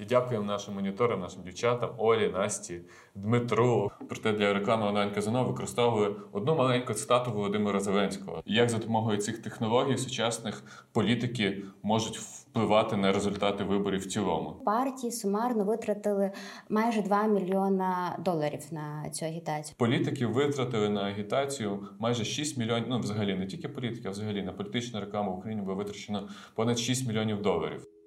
І дякуємо нашим моніторам, нашим дівчатам, Олі, Насті, Дмитру. Проте для реклами онлайн казино використовували одну маленьку цитату Володимира Зеленського. Як за допомогою цих технологій сучасних політики можуть впливати на результати виборів в цілому? Партії сумарно витратили майже 2 мільйона доларів на цю агітацію. Політики витратили на агітацію майже 6 мільйонів. Ну, взагалі не тільки політики, а взагалі на політичну рекламу в Україні було витрачено понад 6 мільйонів доларів.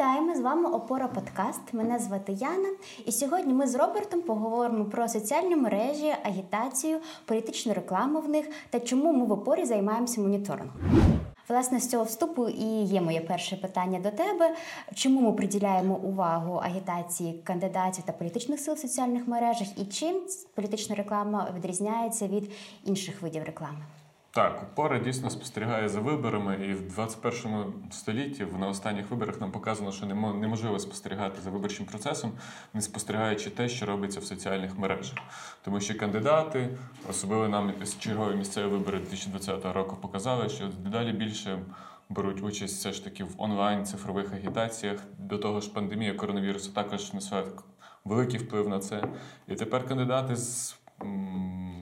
Вітаємо з вами Опора Подкаст. Мене звати Яна. І сьогодні ми з Робертом поговоримо про соціальні мережі, агітацію, політичну рекламу в них та чому ми в опорі займаємося моніторингом. Власне, з цього вступу і є моє перше питання до тебе. Чому ми приділяємо увагу агітації кандидатів та політичних сил в соціальних мережах, і чим політична реклама відрізняється від інших видів реклами? Так, опора дійсно спостерігає за виборами, і в 21 столітті на останніх виборах нам показано, що неможливо спостерігати за виборчим процесом, не спостерігаючи те, що робиться в соціальних мережах. Тому що кандидати, особливо нам чергові місцеві вибори 2020 року, показали, що дедалі більше беруть участь все ж таки в онлайн цифрових агітаціях. До того ж, пандемія коронавірусу також несе великий вплив на це. І тепер кандидати з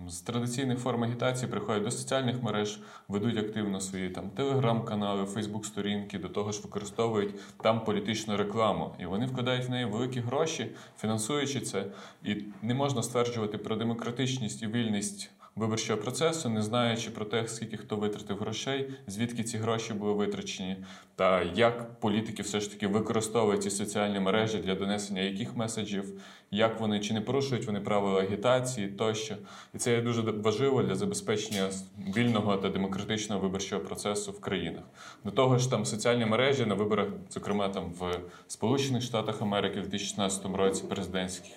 з традиційних форм агітації приходять до соціальних мереж, ведуть активно свої там телеграм-канали, фейсбук-сторінки, до того ж використовують там політичну рекламу. І вони вкладають в неї великі гроші, фінансуючи це. І не можна стверджувати про демократичність і вільність виборчого процесу, не знаючи про те, скільки хто витратив грошей, звідки ці гроші були витрачені, та як політики все ж таки використовують ці соціальні мережі для донесення яких меседжів, як вони чи не порушують вони правила агітації тощо. І це є дуже важливо для забезпечення вільного та демократичного виборчого процесу в країнах. До того ж, там соціальні мережі на виборах, зокрема там в Сполучених Штатах Америки в 2016 році президентських,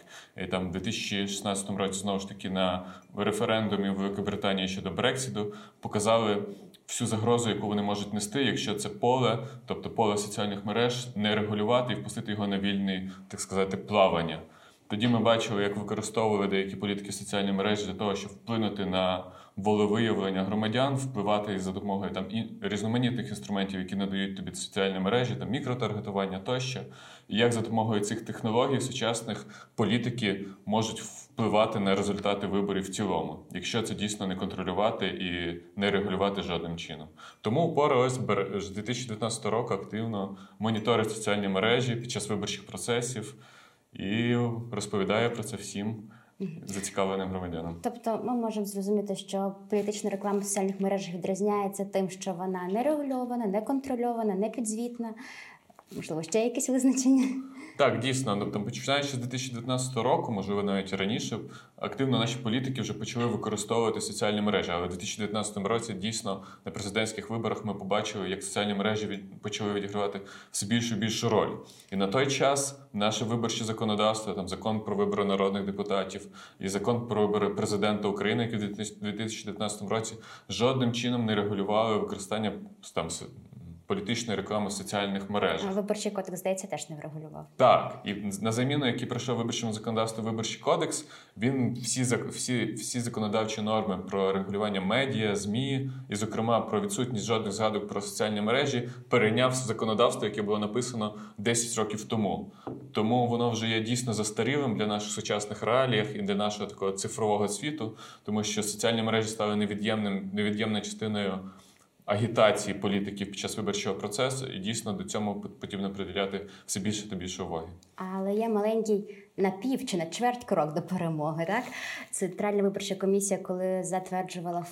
там в 2016 році знову ж таки на референдумі в Великобританії щодо Брексіду показали всю загрозу, яку вони можуть нести, якщо це поле, тобто поле соціальних мереж, не регулювати і впустити його на вільне, так сказати, плавання. Тоді ми бачили, як використовували деякі політики соціальні мережі для того, щоб вплинути на волевиявлення громадян, впливати за допомогою там і різноманітних інструментів, які надають тобі соціальні мережі, там мікротаргетування тощо. І як за допомогою цих технологій сучасних політики можуть впливати на результати виборів в цілому, якщо це дійсно не контролювати і не регулювати жодним чином. Тому упора ось з 2019 року активно моніторить соціальні мережі під час виборчих процесів і розповідає про це всім. Зацікавленим громадянам. Тобто ми можемо зрозуміти, що політична реклама в соціальних мережах відрізняється тим, що вона не регульована, не контрольована, не підзвітна. Можливо, ще якесь визначення. Так, дійсно, ну, там, починаючи з 2019 року, можливо, навіть раніше, активно наші політики вже почали використовувати соціальні мережі. Але в 2019 році дійсно на президентських виборах ми побачили, як соціальні мережі від, почали відігравати все більшу більшу роль. І на той час наше виборче законодавство, там закон про вибори народних депутатів і закон про вибори президента України, який в 2019 році жодним чином не регулювали використання там політичної реклами в соціальних мережах. Виборчий кодекс, здається, теж не врегулював. Так, і на заміну, який пройшов виборчому законодавству виборчий кодекс, він всі всі, всі законодавчі норми про регулювання медіа, змі і, зокрема, про відсутність жодних згадок про соціальні мережі перейняв законодавство, яке було написано 10 років тому. Тому воно вже є дійсно застарілим для наших сучасних реаліях і для нашого такого цифрового світу, тому що соціальні мережі стали невід'ємним невід'ємною частиною агітації політиків під час виборчого процесу, і дійсно до цьому потрібно приділяти все більше та більше уваги. Але є маленький на пів чи на чверть крок до перемоги. Так центральна виборча комісія, коли затверджувала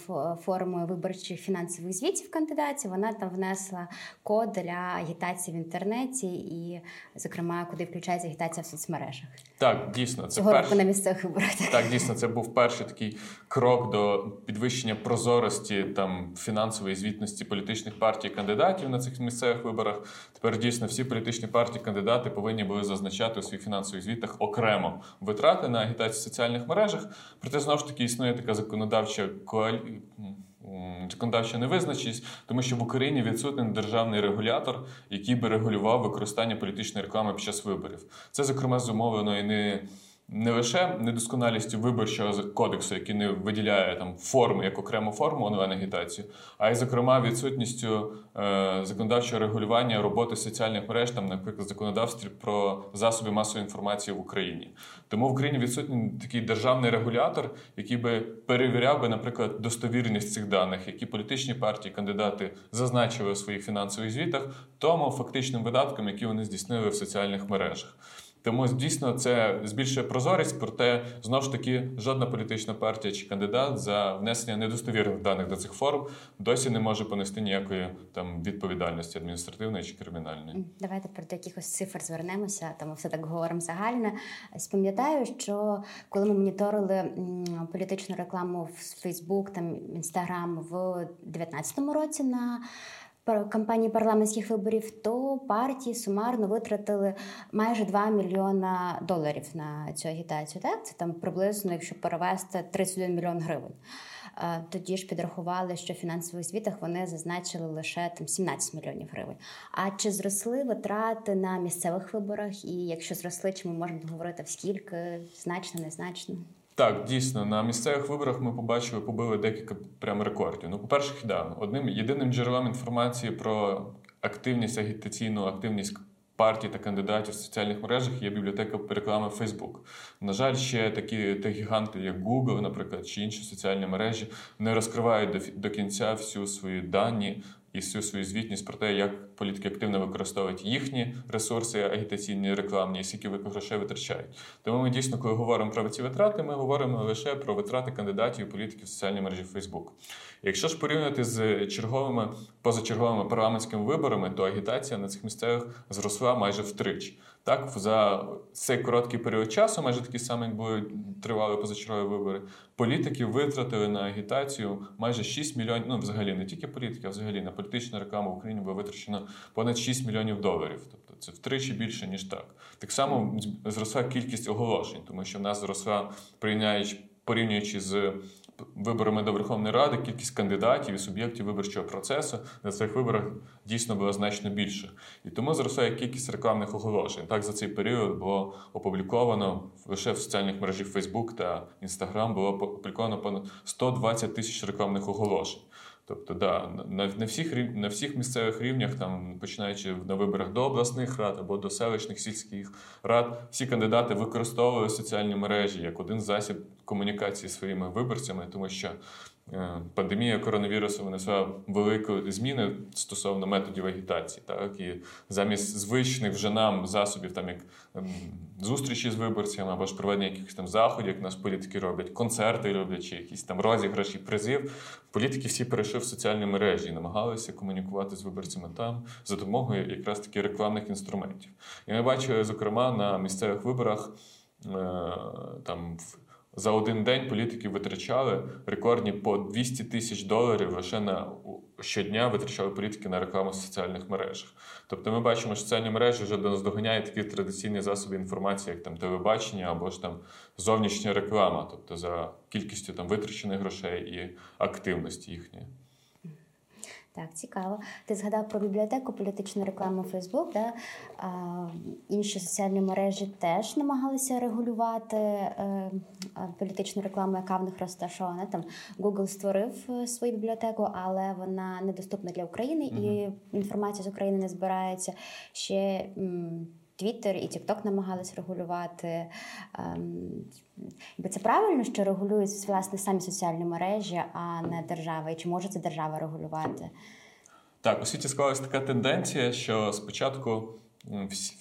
форму виборчих фінансових звітів кандидатів, вона там внесла код для агітації в інтернеті, і, зокрема, куди включається агітація в соцмережах. Так, дійсно, це цього року на місцевих виборах. Так, дійсно, це був перший такий крок до підвищення прозорості там фінансової звітності політичних партій кандидатів на цих місцевих виборах. Тепер дійсно всі політичні партії кандидати повинні були зазначати у своїх фінансових звітах окремо витрати на агітацію в соціальних мережах. Проте знову ж таки існує така законодавча коалі... законодавча невизначеність, тому що в Україні відсутний державний регулятор, який би регулював використання політичної реклами під час виборів. Це зокрема зумовлено і не не лише недосконалістю виборчого кодексу, який не виділяє там форму як окрему форму онлайн-агітації, а й, зокрема, відсутністю е, законодавчого регулювання роботи соціальних мереж, там, наприклад, законодавстві про засоби масової інформації в Україні. Тому в Україні відсутній такий державний регулятор, який би перевіряв би, наприклад, достовірність цих даних, які політичні партії, кандидати зазначили у своїх фінансових звітах, тому фактичним видаткам, які вони здійснили в соціальних мережах. Тому дійсно це збільшує прозорість, проте знову ж таки жодна політична партія чи кандидат за внесення недостовірних даних до цих форм досі не може понести ніякої там відповідальності адміністративної чи кримінальної. Давайте про якихось цифр звернемося, тому все так говоримо загально. Спам'ятаю, що коли ми моніторили політичну рекламу в Фейсбук, там Інстаграм в 2019 році на кампанії парламентських виборів, то партії сумарно витратили майже 2 мільйона доларів на цю агітацію. Так, це там приблизно, якщо перевести 31 мільйон гривень. Тоді ж підрахували, що в фінансових звітах вони зазначили лише там 17 мільйонів гривень. А чи зросли витрати на місцевих виборах? І якщо зросли, чи ми можемо говорити в скільки значно, незначно? Так, дійсно, на місцевих виборах ми побачили, побили декілька прям рекордів. Ну, по-перше, да, одним єдиним джерелом інформації про активність, агітаційну активність партій та кандидатів в соціальних мережах є бібліотека реклами Facebook. На жаль, ще такі та гіганти, як Google, наприклад, чи інші соціальні мережі, не розкривають до, до кінця всю свої дані і всю свою звітність про те, як політики активно використовують їхні ресурси агітаційні, рекламні, скільки грошей витрачають. Тому ми дійсно, коли говоримо про ці витрати, ми говоримо лише про витрати кандидатів і політиків в соціальній мережі Facebook. Якщо ж порівняти з черговими позачерговими парламентськими виборами, то агітація на цих місцевих зросла майже втричі. Так, за цей короткий період часу, майже такий самий, були тривали позачергові вибори, політики витратили на агітацію майже 6 мільйонів. Ну, взагалі, не тільки політики, а взагалі на політичну рекламу в Україні було витрачено понад 6 мільйонів доларів. Тобто це втричі більше, ніж так. Так само зросла кількість оголошень, тому що в нас зросла, порівнюючи з виборами до Верховної Ради кількість кандидатів і суб'єктів виборчого процесу на цих виборах дійсно було значно більше. І тому зростає кількість рекламних оголошень. Так за цей період було опубліковано лише в соціальних мережах Facebook та Instagram було опубліковано понад 120 тисяч рекламних оголошень. Тобто, да, на на всіх на всіх місцевих рівнях, там починаючи на виборах до обласних рад або до селищних сільських рад, всі кандидати використовували соціальні мережі як один засіб комунікації зі своїми виборцями, тому що пандемія коронавірусу внесла великі зміни стосовно методів агітації. Так і замість звичних вже нам засобів, там як ем, зустрічі з виборцями або ж проведення якихось там заходів, як нас політики роблять, концерти роблять, чи якісь там розіграші, призив. Політики всі перейшли в соціальні мережі і намагалися комунікувати з виборцями там за допомогою якраз таки рекламних інструментів. І ми бачили, зокрема, на місцевих виборах е, там за один день політики витрачали рекордні по 200 тисяч доларів лише на щодня витрачали політики на рекламу в соціальних мережах. Тобто ми бачимо, що соціальні мережі вже доздоганяють такі традиційні засоби інформації, як там телебачення або ж там зовнішня реклама, тобто за кількістю там витрачених грошей і активності їхньої. Так, цікаво. Ти згадав про бібліотеку, політичну рекламу Фейсбук. Да? А, Інші соціальні мережі теж намагалися регулювати е, політичну рекламу, яка в них розташована. Там Google створив е, свою бібліотеку, але вона недоступна для України, угу. і інформація з України не збирається ще. М- Твіттер і Тікток намагались регулювати. Ем, це правильно, що регулюють власне самі соціальні мережі, а не держава. І чи може це держава регулювати? Так, у світі склалася така тенденція, що спочатку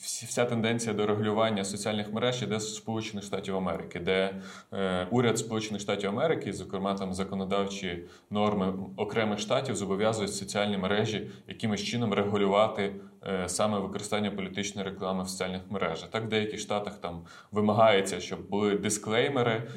вся тенденція до регулювання соціальних мереж іде з Сполучених Штатів Америки, де е, уряд Сполучених Штатів Америки, зокрема там законодавчі норми окремих штатів, зобов'язують соціальні мережі якимось чином регулювати саме використання політичної реклами в соціальних мережах. Так, в деяких штатах там вимагається, щоб були дисклеймери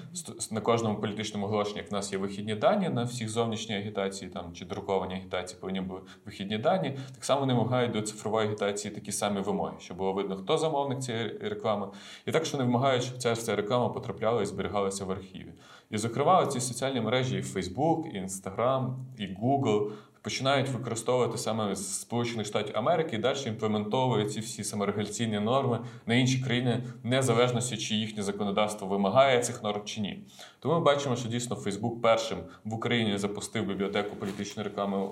на кожному політичному оголошенні. Як в нас є вихідні дані на всіх зовнішній агітації там чи друковані агітації, повинні бути вихідні дані. Так само вони вимагають до цифрової агітації такі самі вимоги, щоб було видно, хто замовник цієї реклами, і так, що вони вимагають, щоб ця вся реклама потрапляла і зберігалася в архіві. І, зокрема, ці соціальні мережі, і Facebook, і Instagram, і Google починають використовувати саме з Сполучених Штатів Америки і далі імплементовують ці всі саморегуляційні норми на інші країни, незалежно чи їхнє законодавство вимагає цих норм чи ні. Тому ми бачимо, що дійсно Фейсбук першим в Україні запустив бібліотеку політичної реклами.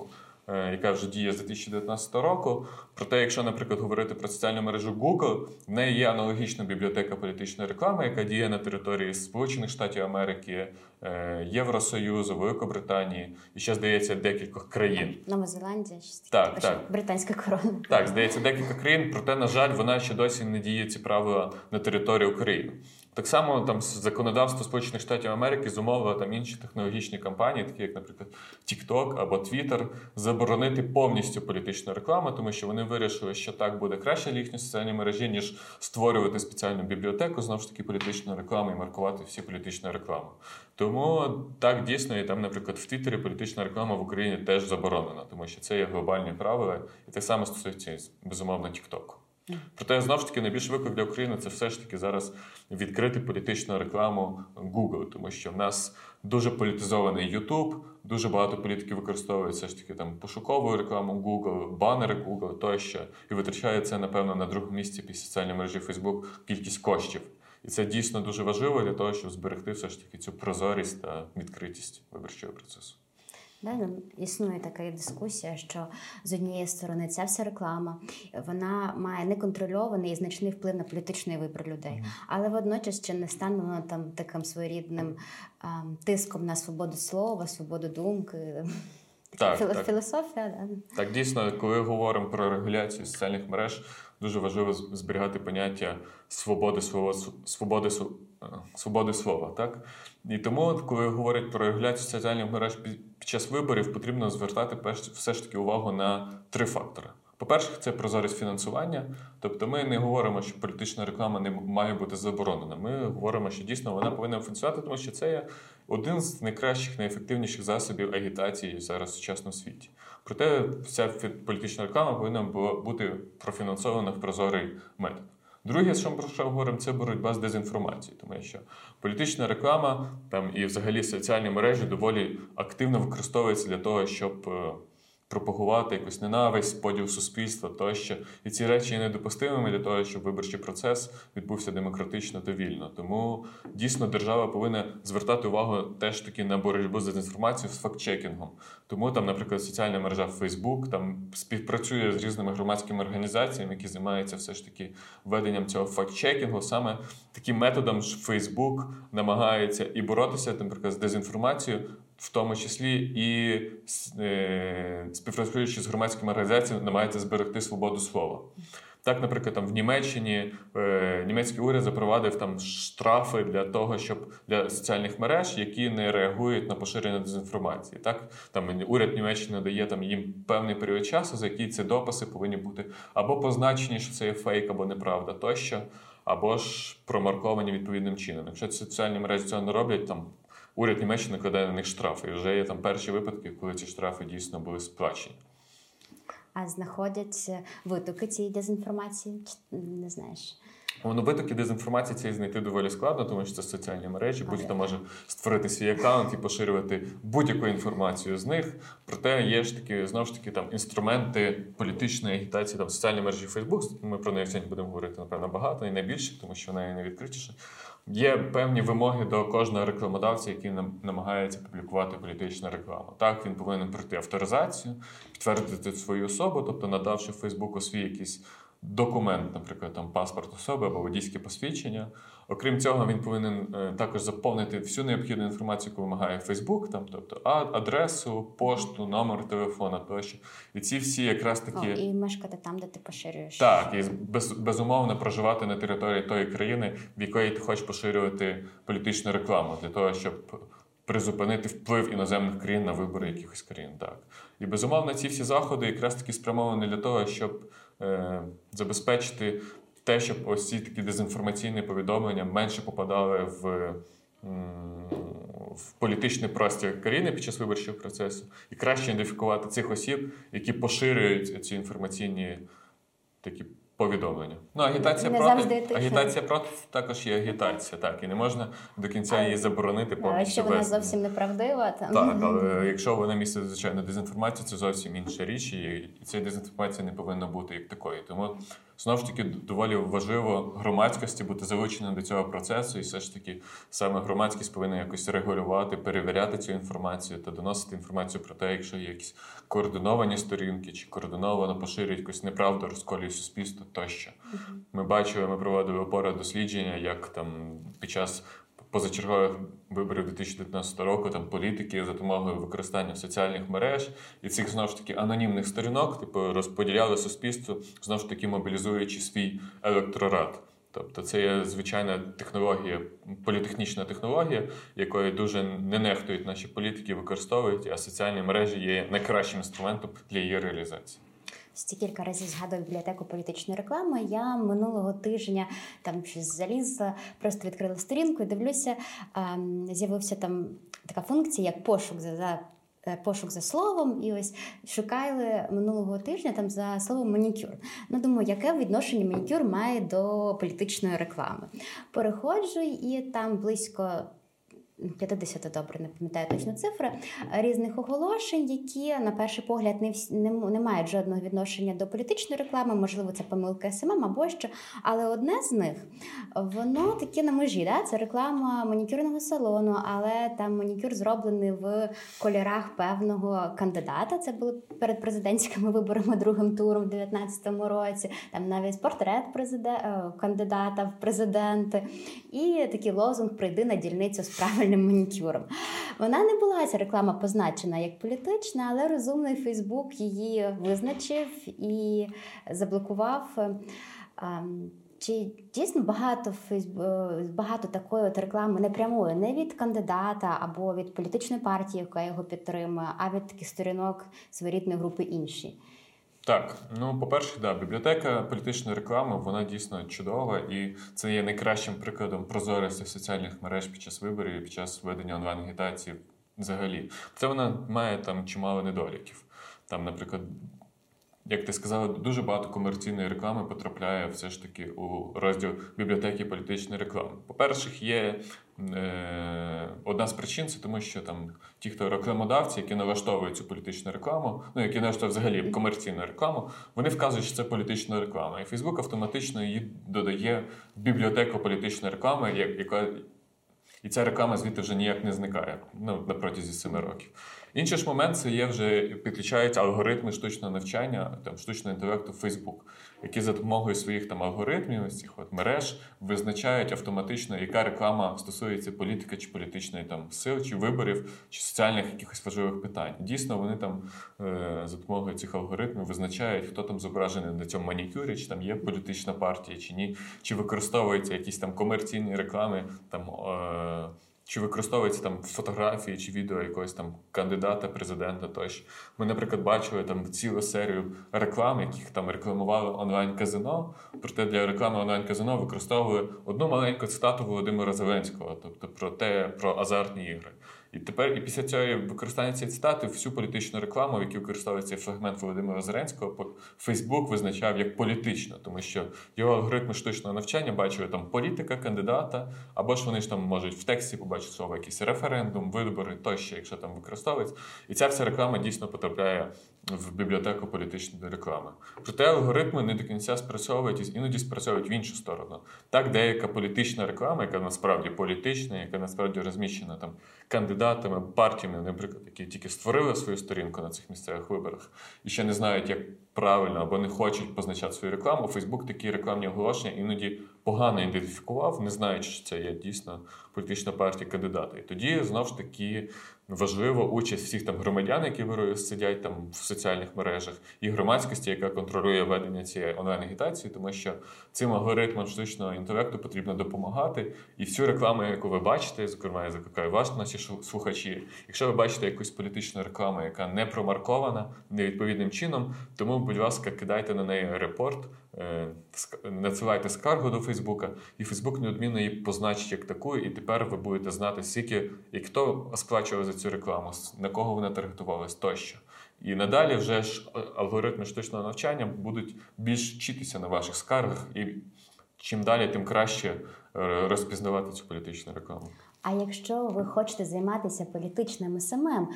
Е, яка вже діє з 2019 року. Проте, якщо, наприклад, говорити про соціальну мережу Google, в неї є аналогічна бібліотека політичної реклами, яка діє на території Сполучених Штатів Америки, е, Євросоюзу, Великобританії і ще здається декількох країн. Нова Зеландія, щось Так, таке, так. британська корона. Так, здається, декілька країн, проте, на жаль, вона ще досі не діє ці правила на території України. Так само там законодавство Сполучених Штатів Америки зумовило там інші технологічні компанії, такі як, наприклад, TikTok або Twitter, заборонити повністю політичну рекламу, тому що вони вирішили, що так буде краще для їхньої соціальної мережі, ніж створювати спеціальну бібліотеку знову ж таки політичної реклами і маркувати всі політичну рекламу. Тому так дійсно і там, наприклад, в Твіттері політична реклама в Україні теж заборонена, тому що це є глобальні правила, і так само стосується безумовно TikTok. Проте знову ж таки найбільший виклик для України це все ж таки зараз відкрити політичну рекламу Google, тому що в нас дуже політизований YouTube, дуже багато політиків використовують все ж таки там пошукову рекламу Google, банери Google тощо, і витрачає це, напевно, на другому місці після соціальної мережі Facebook кількість коштів. І це дійсно дуже важливо для того, щоб зберегти все ж таки цю прозорість та відкритість виборчого процесу. Да, ну, існує така дискусія, що з однієї сторони ця вся реклама вона має неконтрольований і значний вплив на політичний вибір людей, але водночас чи не стане вона там таким своєрідним а, тиском на свободу слова, свободу думки. Так, Філо- так. Філософія, да. Так, дійсно, коли говоримо про регуляцію соціальних мереж, дуже важливо зберігати поняття свободи свого свободи, свободи слова. Так? І тому, коли говорять про регуляцію соціальних мереж під час виборів, потрібно звертати перш все ж таки увагу на три фактори. По-перше, це прозорість фінансування. Тобто ми не говоримо, що політична реклама не має бути заборонена. Ми говоримо, що дійсно вона повинна функціонувати, тому що це є один з найкращих, найефективніших засобів агітації зараз в сучасному світі. Проте вся політична реклама повинна бути профінансована в прозорий метод. Друге, що ми про що говоримо, це боротьба з дезінформацією, тому що політична реклама там і взагалі соціальні мережі доволі активно використовуються для того, щоб пропагувати якусь ненависть, поділ суспільства тощо. І ці речі є недопустимими для того, щоб виборчий процес відбувся демократично та вільно. Тому дійсно держава повинна звертати увагу теж таки на боротьбу з дезінформацією з фактчекінгом. Тому там, наприклад, соціальна мережа Facebook там співпрацює з різними громадськими організаціями, які займаються все ж таки веденням цього фактчекінгу. Саме таким методом ж Facebook намагається і боротися, наприклад, з дезінформацією в тому числі і е, співпрацюючи з громадськими організаціями, намагається зберегти свободу слова. Так, наприклад, там в Німеччині е, німецький уряд запровадив там штрафи для того, щоб для соціальних мереж, які не реагують на поширення дезінформації. Так, там уряд Німеччини дає там їм певний період часу, за який ці дописи повинні бути або позначені, що це є фейк, або неправда, тощо, або ж промарковані відповідним чином. Якщо ці соціальні мережі цього не роблять, там уряд Німеччини кладе на них штрафи. І вже є там перші випадки, коли ці штрафи дійсно були сплачені. А знаходять витоки цієї дезінформації? Не знаєш? Воно витоки дезінформації цієї знайти доволі складно, тому що це соціальні мережі. Будь-хто може створити свій аккаунт і поширювати будь-яку інформацію з них. Проте є ж такі знову ж таки там інструменти політичної агітації, там соціальні мережі Facebook. Ми про неї сьогодні будемо говорити напевно багато і найбільше, тому що вона є найвідкритіша. Є певні вимоги до кожного рекламодавця, який намагається публікувати політичну рекламу. Так, він повинен пройти авторизацію, підтвердити свою особу, тобто надавши Фейсбуку свій якийсь документ, наприклад, там паспорт особи або водійське посвідчення. Окрім цього, він повинен е, також заповнити всю необхідну інформацію, яку вимагає Фейсбук, там, тобто адресу, пошту, номер телефона тощо. І ці всі якраз такі. О, і мешкати там, де ти поширюєш. Так, і без, безумовно проживати на території тої країни, в якої ти хочеш поширювати політичну рекламу, для того, щоб. Призупинити вплив іноземних країн на вибори якихось країн, так і безумовно, ці всі заходи якраз таки спрямовані для того, щоб забезпечити те, щоб ось ці такі дезінформаційні повідомлення менше попадали в в політичний простір країни під час виборчого процесу, і краще ідентифікувати цих осіб, які поширюють ці інформаційні такі повідомлення. Ну, агітація Не проти агітація проти також є агітація, так, і не можна до кінця її заборонити А повністю. Якщо вона без... зовсім неправдива, то Так, але якщо вона містить звичайно дезінформацію, це зовсім інша річ, і ця дезінформація не повинна бути як такою. Тому знову ж таки доволі важливо громадськості бути залученим до цього процесу, і все ж таки саме громадськість повинна якось регулювати, перевіряти цю інформацію та доносити інформацію про те, якщо є якісь координовані сторінки чи координовано поширюють якусь неправду, розколюють суспільство тощо. Ми бачили, ми проводили опори дослідження, як там під час позачергових виборів 2019 року там політики за допомогою використання соціальних мереж і цих знову ж таки анонімних сторінок, типу розподіляли суспільство, знову ж таки мобілізуючи свій електорат. Тобто це є звичайна технологія, політехнічна технологія, якою дуже не нехтують наші політики, використовують, а соціальні мережі є найкращим інструментом для її реалізації. Ці кілька разів згадую бібліотеку політичної реклами. Я минулого тижня там щось залізла, просто відкрила сторінку і дивлюся, ем, з'явився там така функція, як пошук за. за е, Пошук за словом, і ось шукали минулого тижня там за словом манікюр. Ну думаю, яке відношення манікюр має до політичної реклами. Переходжу, і там близько 50 добре, не пам'ятаю точно цифри, різних оголошень, які на перший погляд не, не, не мають жодного відношення до політичної реклами, можливо, це помилка SMM або що. Але одне з них воно таке на межі. Да? Це реклама манікюрного салону, але там манікюр зроблений в кольорах певного кандидата. Це були перед президентськими виборами другим туром в 2019 році. Там навіть портрет президе- е, кандидата в президенти. І такий лозунг прийди на дільницю з правильним манікюром. Вона не була ця реклама позначена як політична, але розумний Фейсбук її визначив і заблокував. Ем, Чи дійсно багато Фейсбу... е, багато такої от реклами непрямої, не від кандидата або від політичної партії, яка його підтримує, а від таких сторінок своєрідної групи інші? Так, ну по-перше, да, бібліотека політичної реклами вона дійсно чудова, і це є найкращим прикладом прозорості соціальних мереж під час виборів під час ведення онлайн-агітації взагалі. Це вона має там чимало недоліків. Там, наприклад, як ти сказала, дуже багато комерційної реклами потрапляє все ж таки у розділ бібліотеки політичної реклами. По-перше, є е, одна з причин, це тому, що там ті, хто рекламодавці, які налаштовують цю політичну рекламу, ну які налаштовують взагалі комерційну рекламу, вони вказують, що це політична реклама. І Фейсбук автоматично її додає в бібліотеку політичної реклами, яка і ця реклама звідти вже ніяк не зникає ну, на протязі семи років. Інший ж момент це є вже підключаються алгоритми штучного навчання, там штучного інтелекту Facebook, які за допомогою своїх там алгоритмів, цих от мереж визначають автоматично, яка реклама стосується політики чи політичної там сил, чи виборів, чи соціальних якихось важливих питань. Дійсно, вони там е, за допомогою цих алгоритмів визначають, хто там зображений на цьому манікюрі, чи там є політична партія, чи ні, чи використовуються якісь там комерційні реклами, там. Е, чи використовується там фотографії чи відео якогось там кандидата, президента тощо. Ми, наприклад, бачили там цілу серію реклам, яких там рекламували онлайн-казино. Проте для реклами онлайн-казино використовували одну маленьку цитату Володимира Зеленського, тобто про те, про азартні ігри. І тепер, і після цього використання цієї цитати, всю політичну рекламу, в якій використовується фрагмент Володимира Зеленського, Фейсбук визначав як політично, тому що його алгоритми штучного навчання бачили там політика, кандидата, або ж вони ж там можуть в тексті побачити слово якийсь референдум, вибори тощо, якщо там використовується. І ця вся реклама дійсно потрапляє в бібліотеку політичної реклами. Проте алгоритми не до кінця спрацьовують і іноді спрацьовують в іншу сторону. Так, деяка політична реклама, яка насправді політична, яка насправді розміщена там кандидатами, партіями, наприклад, які тільки створили свою сторінку на цих місцевих виборах і ще не знають, як правильно або не хочуть позначати свою рекламу. Фейсбук такі рекламні оголошення іноді погано ідентифікував, не знаючи, що це є дійсно політична партія кандидата. І тоді знов ж таки важлива участь всіх там громадян, які виро- сидять там в соціальних мережах, і громадськості, яка контролює ведення цієї онлайн-агітації, тому що цим алгоритмам штучного інтелекту потрібно допомагати. І всю рекламу, яку ви бачите, зокрема, я закликаю вас, наші слухачі, якщо ви бачите якусь політичну рекламу, яка не промаркована невідповідним чином, тому, будь ласка, кидайте на неї репорт, е, надсилайте скаргу до Фейсбука, і Фейсбук неодмінно її позначить як таку, і тепер ви будете знати, скільки і хто сплачував за цю рекламу, на кого вона таргетувалась тощо. І надалі вже ж е, алгоритми штучного навчання будуть більш вчитися на ваших скаргах, і чим далі, тим краще е, розпізнавати цю політичну рекламу. А якщо ви хочете займатися політичним SMM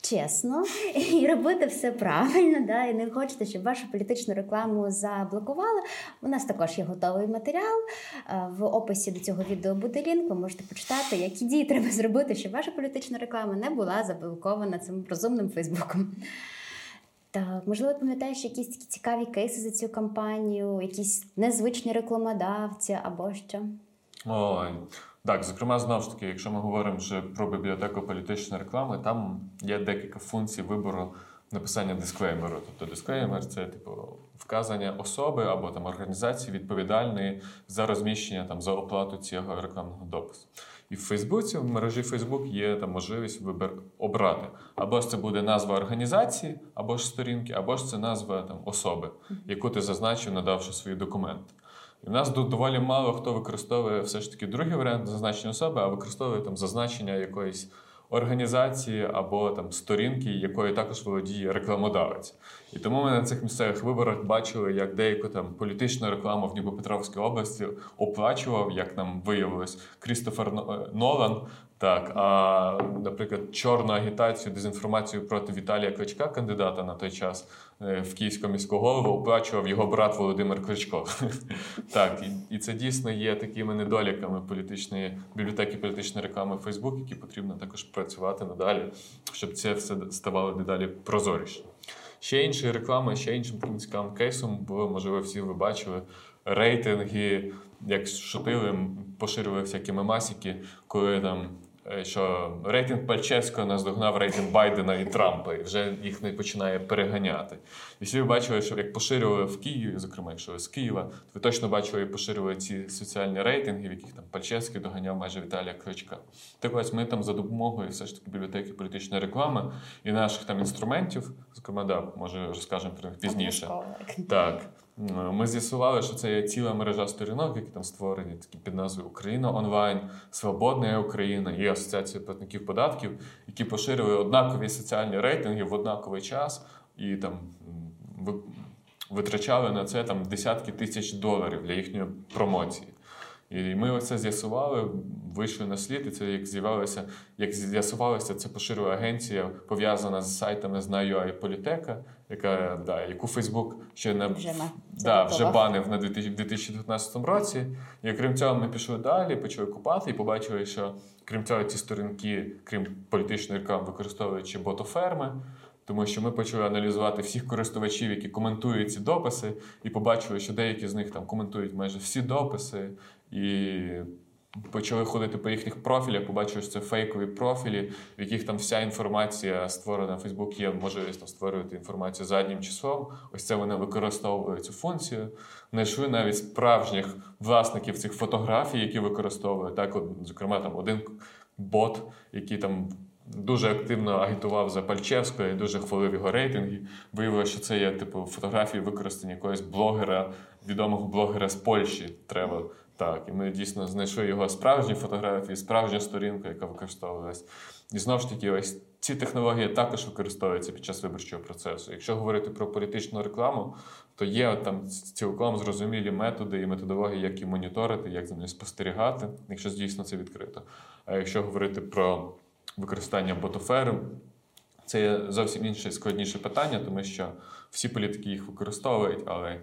чесно і робити все правильно, да, і не хочете, щоб вашу політичну рекламу заблокували, у нас також є готовий матеріал. Е, В описі до цього відео буде лінк. Ви можете почитати, які дії треба зробити, щоб ваша політична реклама не була заблокована цим розумним Фейсбуком. Так, можливо, пам'ятаєш якісь такі цікаві кейси за цю кампанію, якісь незвичні рекламодавці або що? Ой. Так, зокрема, знову ж таки, якщо ми говоримо вже про бібліотеку політичної реклами, там є декілька функцій вибору написання дисклеймеру. Тобто дисклеймер це типу вказання особи або там організації відповідальної за розміщення там за оплату цього рекламного допису. І в Фейсбуці, в мережі Фейсбук є там можливість вибір обрати. Або ж це буде назва організації, або ж сторінки, або ж це назва там особи, яку ти зазначив, надавши свої документи. І в нас доволі мало хто використовує все ж таки другий варіант зазначення особи, а використовує там зазначення якоїсь організації або там сторінки, якою також володіє рекламодавець. І тому ми на цих місцевих виборах бачили, як деяку там політичну рекламу в Дніпропетровській області оплачував, як нам виявилось, Крістофер Нолан. Так, а, наприклад, чорну агітацію, дезінформацію проти Віталія Кличка, кандидата на той час е, в Київську міську голову, оплачував його брат Володимир Кличко. Так, і, це дійсно є такими недоліками політичної бібліотеки політичної реклами Facebook, які потрібно також працювати надалі, щоб це все ставало дедалі прозоріше. Ще інша реклами, ще іншим таким цікавим кейсом було, можливо, всі ви бачили рейтинги, як шутили, поширювали всякі мемасики, коли там. Е, Що рейтинг Пальчевського наздогнав рейтинг Байдена і Трампа, і вже їх не починає переганяти. І всі ви бачили, що як поширювали в Києві, зокрема, якщо ви з Києва, то ви точно бачили і поширювали ці соціальні рейтинги, в яких там Пальчевський доганяв майже Віталія Кличка. Так ось ми там за допомогою все ж таки бібліотеки політичної реклами і наших там інструментів, зокрема, да, може розкажемо про них пізніше. Так. М, Ми з'ясували, що це є ціла мережа сторінок, які там створені такі під назвою Україна онлайн, Свободна Україна і Асоціація платників податків, які поширили однакові соціальні рейтинги в однаковий час і там витрачали на це там десятки тисяч доларів для їхньої промоції. І ми оце з'ясували, вийшли на слід, і це як з'явилося, як з'ясувалося, це поширює агенція, пов'язана з сайтами Знаю і Політека, яка да, яку Фейсбук ще не Вже да, вже банив на 2000 2019 році. І крім цього, ми пішли далі, почали купати і побачили, що крім цього, ці сторінки, крім політичної реклами, використовують ще ботоферми. Тому що ми почали аналізувати всіх користувачів, які коментують ці дописи, і побачили, що деякі з них там коментують майже всі дописи, і почали ходити по їхніх профілях, побачили, що це фейкові профілі, в яких там вся інформація створена в Facebook є можливість там створювати інформацію заднім числом. Ось це вони використовують цю функцію. Знайшли навіть справжніх власників цих фотографій, які використовують. Так, от, зокрема, там один бот, який там. Дуже активно агітував за Пальчевського і дуже хвалив його рейтинги. Виявилося, що це є типу фотографії використані якогось блогера, відомого блогера з Польщі. Треба так. І ми дійсно знайшли його справжні фотографії, справжню сторінку, яка використовувалась. І знову ж таки, ось ці технології також використовуються під час виборчого процесу. Якщо говорити про політичну рекламу, то є там цілком зрозумілі методи і методології, як її моніторити, як за нею спостерігати, якщо дійсно це відкрито. А якщо говорити про використання ботоферу, це зовсім інше складніше питання, тому що всі політики їх використовують, але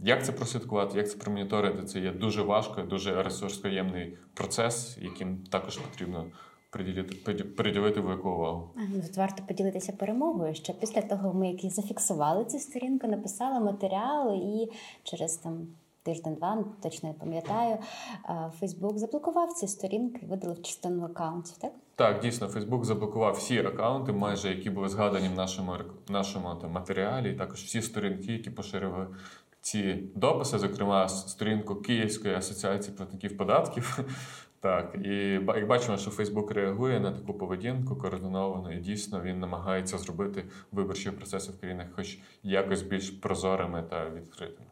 як це прослідкувати, як це промоніторити, це є дуже важко, дуже ресурсоємний процес, яким також потрібно приділити, приділити велику увагу. Ну, Тут варто поділитися перемогою, що після того ми які зафіксували цю сторінку, написали матеріал і через там. Тиждень-два, точно не пам'ятаю, Фейсбук заблокував ці сторінки видалив частину аккаунтів, так? Так, дійсно, Фейсбук заблокував всі акаунти, майже які були згадані в нашому нашому там, матеріалі, і також всі сторінки, які поширювали ці дописи, зокрема сторінку Київської асоціації платників податків. Так, і як бачимо, що Фейсбук реагує на таку поведінку координовано, і дійсно він намагається зробити виборчі процеси в країнах, хоч якось більш прозорими та відкритими.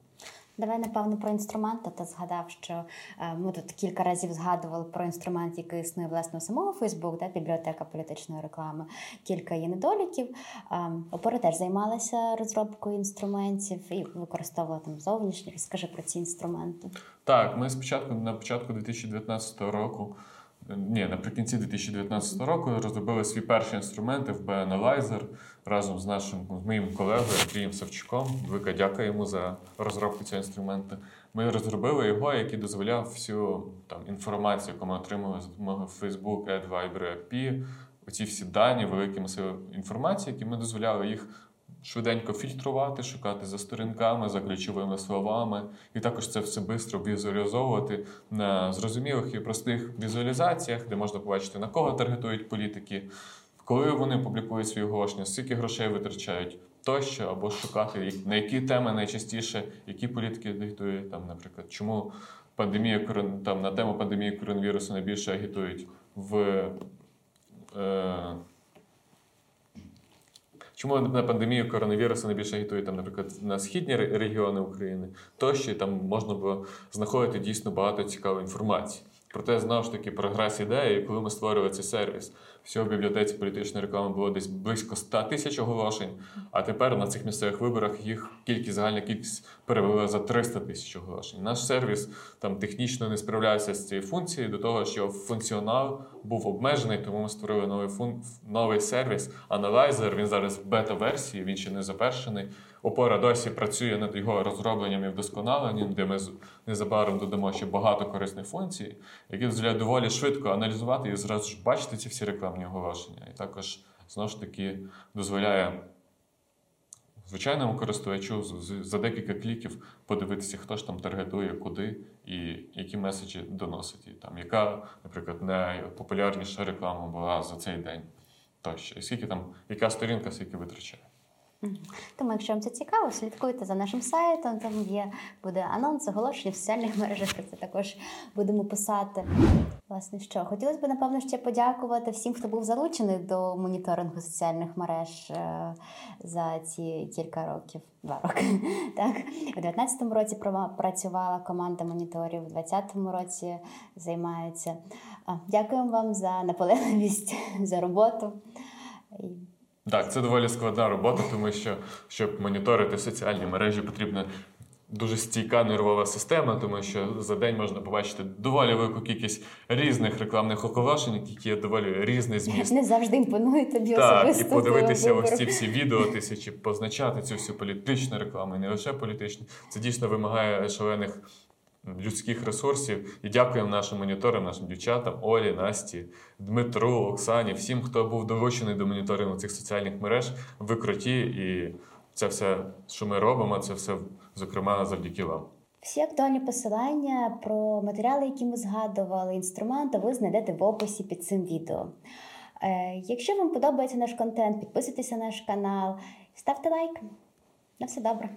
Давай, напевно, про інструменти. Ти згадав, що е, ми тут кілька разів згадували про інструмент, який існує власне у самого Фейсбук, да, бібліотека політичної реклами. Кілька є недоліків. Е, Опора теж займалася розробкою інструментів і використовувала там зовнішні. Розкажи про ці інструменти. Так, ми спочатку на початку 2019 року, ні, наприкінці 2019 року розробили свій перший інструмент FB Analyzer разом з нашим з моїм колегою Андрієм Савчуком. Велика дяка йому за розробку цього інструменту. Ми розробили його, який дозволяв всю там інформацію, яку ми отримали з допомогою Facebook, Ad, Viber, API, оці всі дані, великі масиви інформації, які ми дозволяли їх швиденько фільтрувати, шукати за сторінками, за ключовими словами, і також це все швидко візуалізовувати на зрозумілих і простих візуалізаціях, де можна побачити, на кого таргетують політики, коли вони публікують свої оголошення, скільки грошей витрачають. Тощо або шукати на які теми найчастіше, які політики агітують, там, наприклад, чому пандемія там на тему пандемії коронавірусу найбільше агітують в е, Чому на пандемію коронавірусу найбільше агітують там, наприклад, на східні регіони України, тощо там можна було знаходити дійсно багато цікавої інформації. Проте знову ж таки прогрес ідеї, коли ми створювали цей сервіс, всього в бібліотеці політичної реклами було десь близько 100 тисяч оголошень. А тепер на цих місцевих виборах їх кількість, загальна кількість перевели за 300 тисяч оголошень. Наш сервіс там технічно не справлявся з цією функцією до того, що функціонал був обмежений, тому ми створили новий фун... новий сервіс Analyzer. Він зараз в бета-версії, він ще не завершений. Опора досі працює над його розробленням і вдосконаленням, де ми незабаром додамо ще багато корисних функцій, які дозволяють доволі швидко аналізувати і зразу ж бачити ці всі рекламні оголошення. І також знову ж таки дозволяє звичайному користувачу за декілька кліків подивитися, хто ж там таргетує, куди і які меседжі доносить. І там, яка, наприклад, найпопулярніша реклама була за цей день. Тощо. І скільки там, яка сторінка, скільки витрачає. Тому, якщо вам це цікаво, слідкуйте за нашим сайтом. Там є буде анонс, оголошення в соціальних мережах. Це також будемо писати. Власне, що хотілося б напевно ще подякувати всім, хто був залучений до моніторингу соціальних мереж е, за ці кілька років, два роки. Так у 19-му році працювала команда моніторів, у 20-му році займаються. Дякуємо вам за наполегливість, за роботу. Так, це доволі складна робота, тому що щоб моніторити соціальні мережі, потрібна дуже стійка нервова система, тому що за день можна побачити доволі велику кількість різних рекламних оголошень, які є доволі різний зміст. не завжди імпонує тобі Так, і подивитися ось ці всі відео тисячі, позначати цю всю політичну рекламу, і не лише політичну. Це дійсно вимагає шалених людських ресурсів. І дякуємо нашим моніторам, нашим дівчатам, Олі, Насті, Дмитру, Оксані, всім, хто був долучений до моніторингу цих соціальних мереж. Ви круті, і це все, що ми робимо, це все, зокрема, завдяки вам. Всі актуальні посилання про матеріали, які ми згадували, інструменти, ви знайдете в описі під цим відео. Е, якщо вам подобається наш контент, підписуйтесь на наш канал, ставте лайк. На все добре.